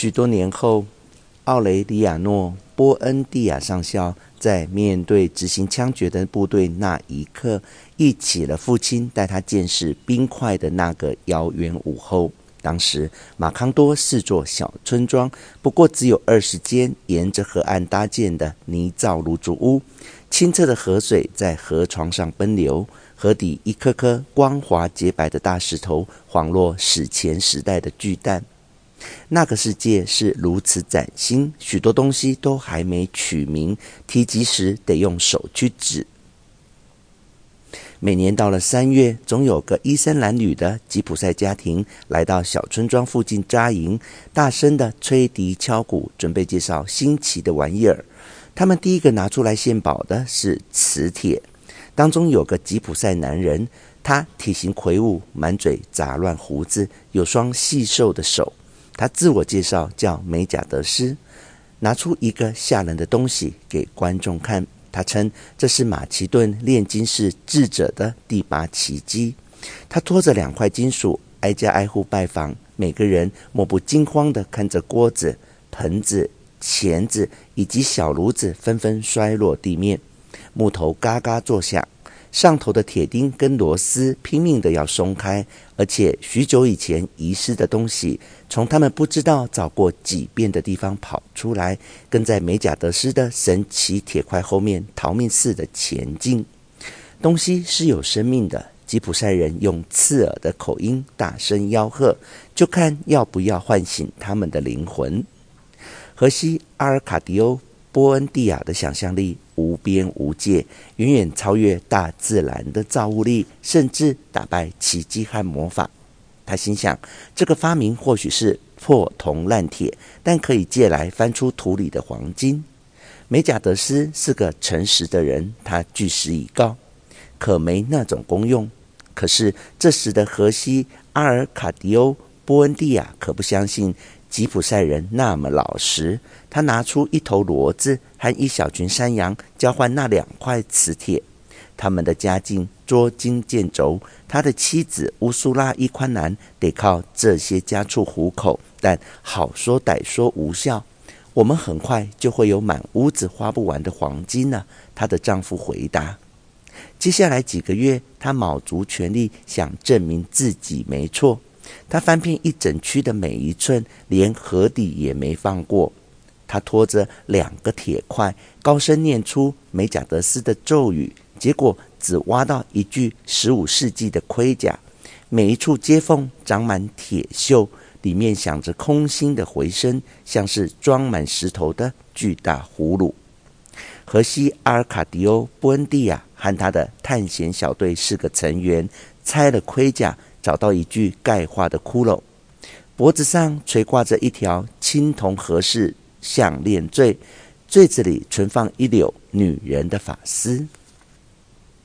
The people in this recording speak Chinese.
许多年后，奥雷里亚诺·波恩蒂亚上校在面对执行枪决的部队那一刻，忆起了父亲带他见识冰块的那个遥远午后。当时，马康多是座小村庄，不过只有二十间沿着河岸搭建的泥造芦竹屋。清澈的河水在河床上奔流，河底一颗颗光滑洁白的大石头恍若史前时代的巨蛋。那个世界是如此崭新，许多东西都还没取名，提及时得用手去指。每年到了三月，总有个衣衫褴褛的吉普赛家庭来到小村庄附近扎营，大声的吹笛敲鼓，准备介绍新奇的玩意儿。他们第一个拿出来献宝的是磁铁。当中有个吉普赛男人，他体型魁梧，满嘴杂乱胡子，有双细瘦的手。他自我介绍叫美贾德斯，拿出一个吓人的东西给观众看。他称这是马其顿炼金士智者的第八奇迹。他拖着两块金属，挨家挨户拜访，每个人莫不惊慌地看着锅子、盆子、钳子以及小炉子纷纷摔落地面，木头嘎嘎作响，上头的铁钉跟螺丝拼命的要松开，而且许久以前遗失的东西，从他们不知道找过几遍的地方跑出来，跟在梅贾德斯的神奇铁块后面逃命似的前进。东西是有生命的，吉普赛人用刺耳的口音大声吆喝，就看要不要唤醒他们的灵魂。荷西阿尔卡迪欧波恩蒂亚的想象力无边无界，远远超越大自然的造物力，甚至打败奇迹和魔法。他心想，这个发明或许是破铜烂铁，但可以借来翻出土里的黄金。美贾德斯是个诚实的人，他据实以告，可没那种功用。可是这时的荷西阿尔卡迪欧波恩蒂亚可不相信吉普赛人那么老实。他拿出一头骡子和一小群山羊，交换那两块磁铁。他们的家境捉襟见肘，他的妻子乌苏拉伊宽兰得靠这些家畜糊口，但好说歹说无效。我们很快就会有满屋子花不完的黄金呢。她的丈夫回答。接下来几个月，她卯足全力想证明自己没错。他翻遍一整区的每一寸，连河底也没放过。他拖着两个铁块，高声念出梅贾德斯的咒语。结果只挖到一具十五世纪的盔甲，每一处接缝长满铁锈，里面响着空心的回声，像是装满石头的巨大葫芦。荷西阿尔卡迪欧·布恩蒂亚和他的探险小队四个成员拆了盔甲，找到一具钙化的骷髅，脖子上垂挂着一条青铜和式项链坠，坠子里存放一绺女人的发丝。